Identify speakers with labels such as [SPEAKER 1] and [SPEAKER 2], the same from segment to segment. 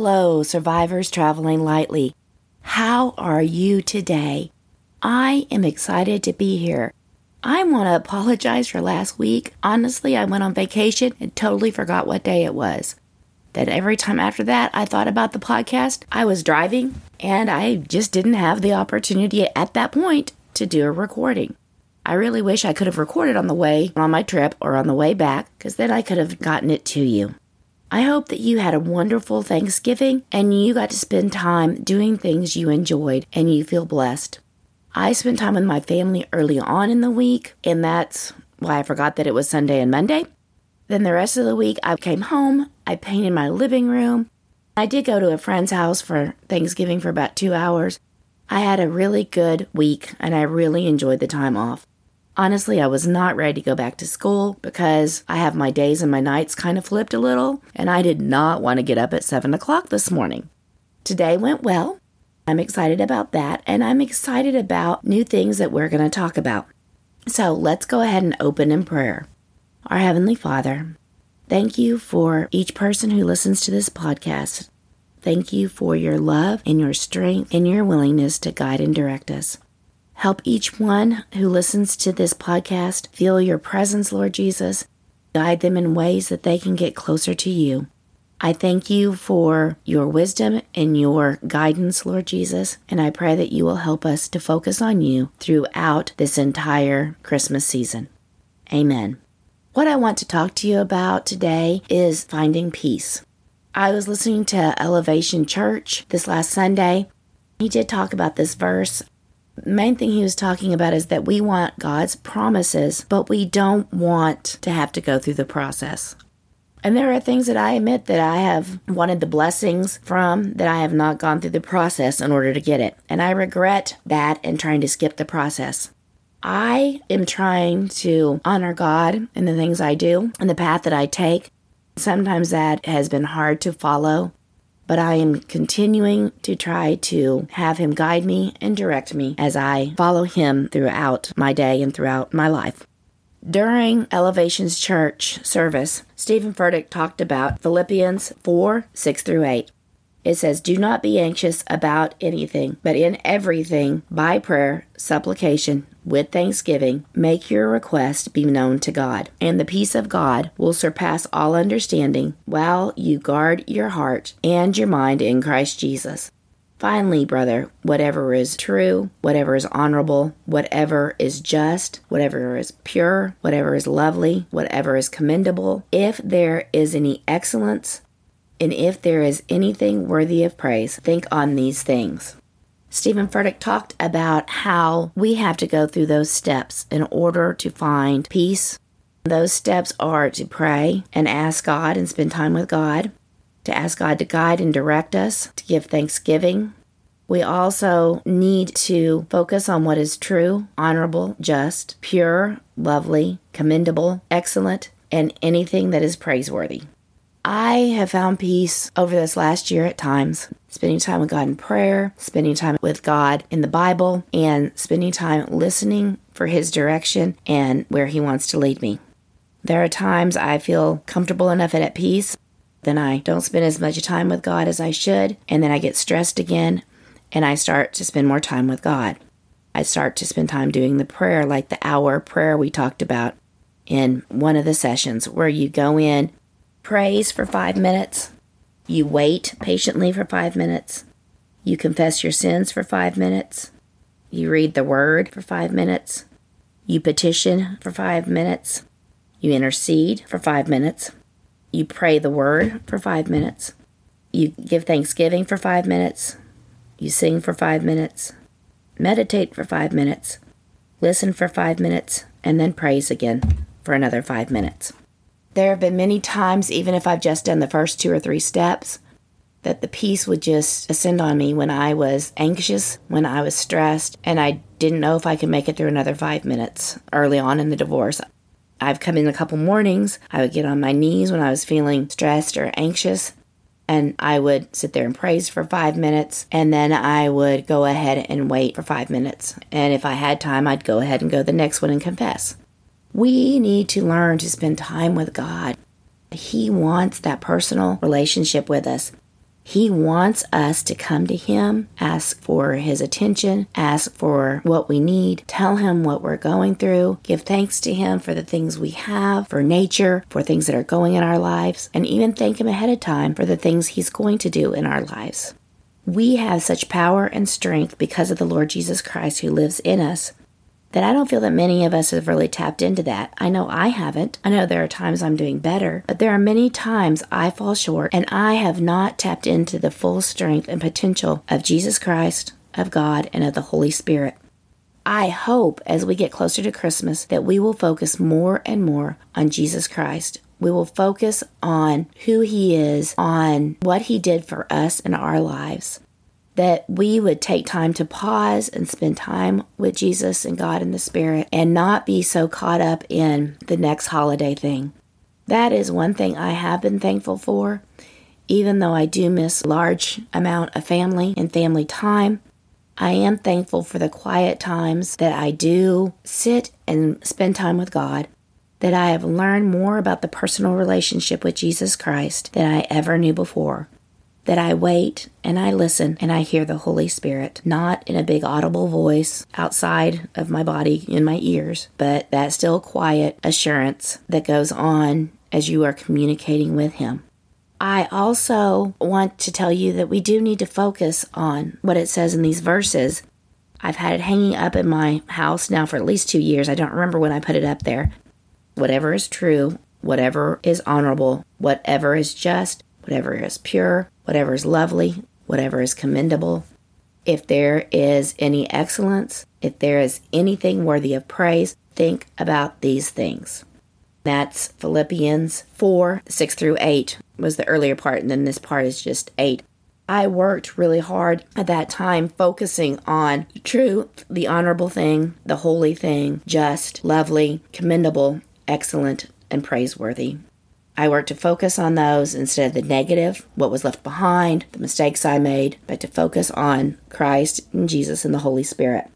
[SPEAKER 1] Hello, survivors traveling lightly. How are you today? I am excited to be here. I want to apologize for last week. Honestly, I went on vacation and totally forgot what day it was. That every time after that I thought about the podcast, I was driving and I just didn't have the opportunity at that point to do a recording. I really wish I could have recorded on the way on my trip or on the way back because then I could have gotten it to you. I hope that you had a wonderful Thanksgiving and you got to spend time doing things you enjoyed and you feel blessed. I spent time with my family early on in the week, and that's why I forgot that it was Sunday and Monday. Then the rest of the week, I came home, I painted my living room. I did go to a friend's house for Thanksgiving for about two hours. I had a really good week and I really enjoyed the time off. Honestly, I was not ready to go back to school because I have my days and my nights kind of flipped a little, and I did not want to get up at 7 o'clock this morning. Today went well. I'm excited about that, and I'm excited about new things that we're going to talk about. So let's go ahead and open in prayer. Our Heavenly Father, thank you for each person who listens to this podcast. Thank you for your love and your strength and your willingness to guide and direct us. Help each one who listens to this podcast feel your presence, Lord Jesus. Guide them in ways that they can get closer to you. I thank you for your wisdom and your guidance, Lord Jesus, and I pray that you will help us to focus on you throughout this entire Christmas season. Amen. What I want to talk to you about today is finding peace. I was listening to Elevation Church this last Sunday. He did talk about this verse main thing he was talking about is that we want God's promises, but we don't want to have to go through the process. And there are things that I admit that I have wanted the blessings from that I have not gone through the process in order to get it. And I regret that and trying to skip the process. I am trying to honor God in the things I do and the path that I take. Sometimes that has been hard to follow but I am continuing to try to have Him guide me and direct me as I follow Him throughout my day and throughout my life. During Elevations Church service, Steven Furtick talked about Philippians 4 6 through 8. It says, Do not be anxious about anything, but in everything, by prayer, supplication, with thanksgiving, make your request be known to God, and the peace of God will surpass all understanding while you guard your heart and your mind in Christ Jesus. Finally, brother, whatever is true, whatever is honorable, whatever is just, whatever is pure, whatever is lovely, whatever is commendable, if there is any excellence, and if there is anything worthy of praise, think on these things. Steven Furtick talked about how we have to go through those steps in order to find peace. Those steps are to pray and ask God and spend time with God, to ask God to guide and direct us, to give thanksgiving. We also need to focus on what is true, honorable, just, pure, lovely, commendable, excellent, and anything that is praiseworthy. I have found peace over this last year at times, spending time with God in prayer, spending time with God in the Bible, and spending time listening for His direction and where He wants to lead me. There are times I feel comfortable enough and at peace, then I don't spend as much time with God as I should, and then I get stressed again, and I start to spend more time with God. I start to spend time doing the prayer, like the hour prayer we talked about in one of the sessions, where you go in praise for five minutes. You wait patiently for five minutes. You confess your sins for five minutes. You read the word for five minutes. You petition for five minutes. You intercede for five minutes. You pray the word for five minutes. You give thanksgiving for five minutes. You sing for five minutes. Meditate for five minutes. Listen for five minutes. And then praise again for another five minutes. There have been many times, even if I've just done the first two or three steps, that the peace would just ascend on me when I was anxious, when I was stressed, and I didn't know if I could make it through another five minutes early on in the divorce. I've come in a couple mornings, I would get on my knees when I was feeling stressed or anxious, and I would sit there and praise for five minutes, and then I would go ahead and wait for five minutes. And if I had time, I'd go ahead and go the next one and confess. We need to learn to spend time with God. He wants that personal relationship with us. He wants us to come to Him, ask for His attention, ask for what we need, tell Him what we're going through, give thanks to Him for the things we have, for nature, for things that are going in our lives, and even thank Him ahead of time for the things He's going to do in our lives. We have such power and strength because of the Lord Jesus Christ who lives in us that I don't feel that many of us have really tapped into that. I know I haven't. I know there are times I'm doing better, but there are many times I fall short and I have not tapped into the full strength and potential of Jesus Christ, of God, and of the Holy Spirit. I hope as we get closer to Christmas that we will focus more and more on Jesus Christ. We will focus on who He is, on what He did for us in our lives that we would take time to pause and spend time with Jesus and God and the Spirit and not be so caught up in the next holiday thing. That is one thing I have been thankful for. Even though I do miss large amount of family and family time, I am thankful for the quiet times that I do sit and spend time with God, that I have learned more about the personal relationship with Jesus Christ than I ever knew before that I wait and I listen and I hear the Holy Spirit, not in a big audible voice outside of my body in my ears, but that still quiet assurance that goes on as you are communicating with Him. I also want to tell you that we do need to focus on what it says in these verses. I've had it hanging up in my house now for at least two years. I don't remember when I put it up there. Whatever is true, whatever is honorable, whatever is just, whatever is pure, whatever is lovely, whatever is commendable. If there is any excellence, if there is anything worthy of praise, think about these things. That's Philippians 4 6 through 8 was the earlier part, and then this part is just 8. I worked really hard at that time focusing on truth, the honorable thing, the holy thing, just, lovely, commendable, excellent, and praiseworthy. I worked to focus on those instead of the negative, what was left behind, the mistakes I made, but to focus on Christ and Jesus and the Holy Spirit.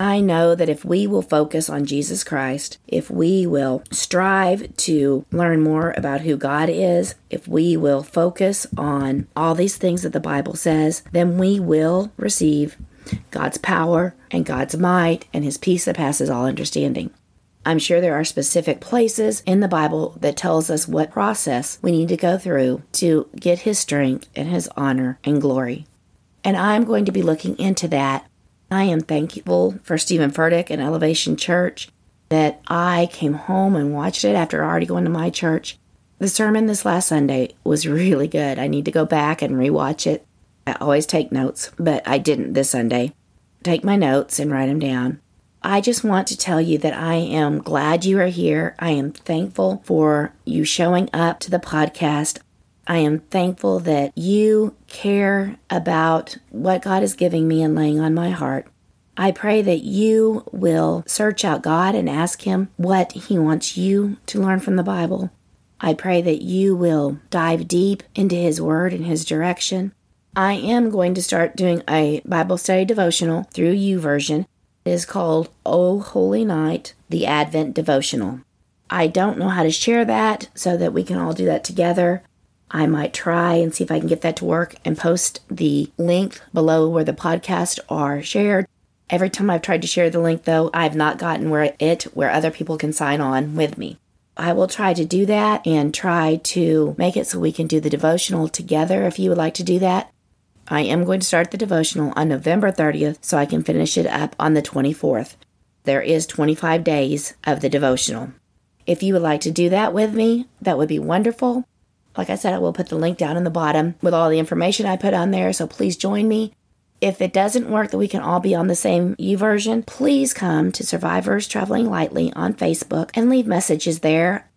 [SPEAKER 1] I know that if we will focus on Jesus Christ, if we will strive to learn more about who God is, if we will focus on all these things that the Bible says, then we will receive God's power and God's might and his peace that passes all understanding. I'm sure there are specific places in the Bible that tells us what process we need to go through to get his strength and his honor and glory. And I'm going to be looking into that. I am thankful for Steven Furtick and Elevation Church that I came home and watched it after already going to my church. The sermon this last Sunday was really good. I need to go back and rewatch it. I always take notes, but I didn't this Sunday. Take my notes and write them down. I just want to tell you that I am glad you are here. I am thankful for you showing up to the podcast. I am thankful that you care about what God is giving me and laying on my heart. I pray that you will search out God and ask Him what He wants you to learn from the Bible. I pray that you will dive deep into His Word and His direction. I am going to start doing a Bible study devotional through YouVersion is called Oh Holy Night, the Advent Devotional. I don't know how to share that so that we can all do that together. I might try and see if I can get that to work and post the link below where the podcasts are shared. Every time I've tried to share the link, though, I've not gotten where it where other people can sign on with me. I will try to do that and try to make it so we can do the devotional together if you would like to do that. I am going to start the devotional on November 30th so I can finish it up on the 24th. There is 25 days of the devotional. If you would like to do that with me, that would be wonderful. Like I said, I will put the link down in the bottom with all the information I put on there, so please join me. If it doesn't work that we can all be on the same YouVersion, please come to Survivors Traveling Lightly on Facebook and leave messages there.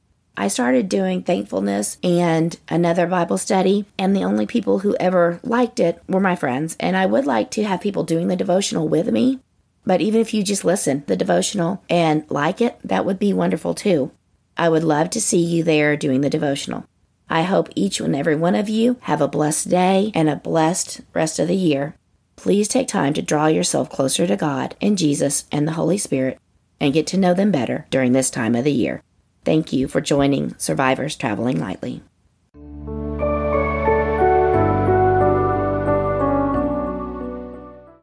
[SPEAKER 1] I started doing thankfulness and another Bible study, and the only people who ever liked it were my friends. And I would like to have people doing the devotional with me. But even if you just listen the devotional and like it, that would be wonderful too. I would love to see you there doing the devotional. I hope each and every one of you have a blessed day and a blessed rest of the year. Please take time to draw yourself closer to God and Jesus and the Holy Spirit and get to know them better during this time of the year. Thank you for joining Survivors Traveling Lightly.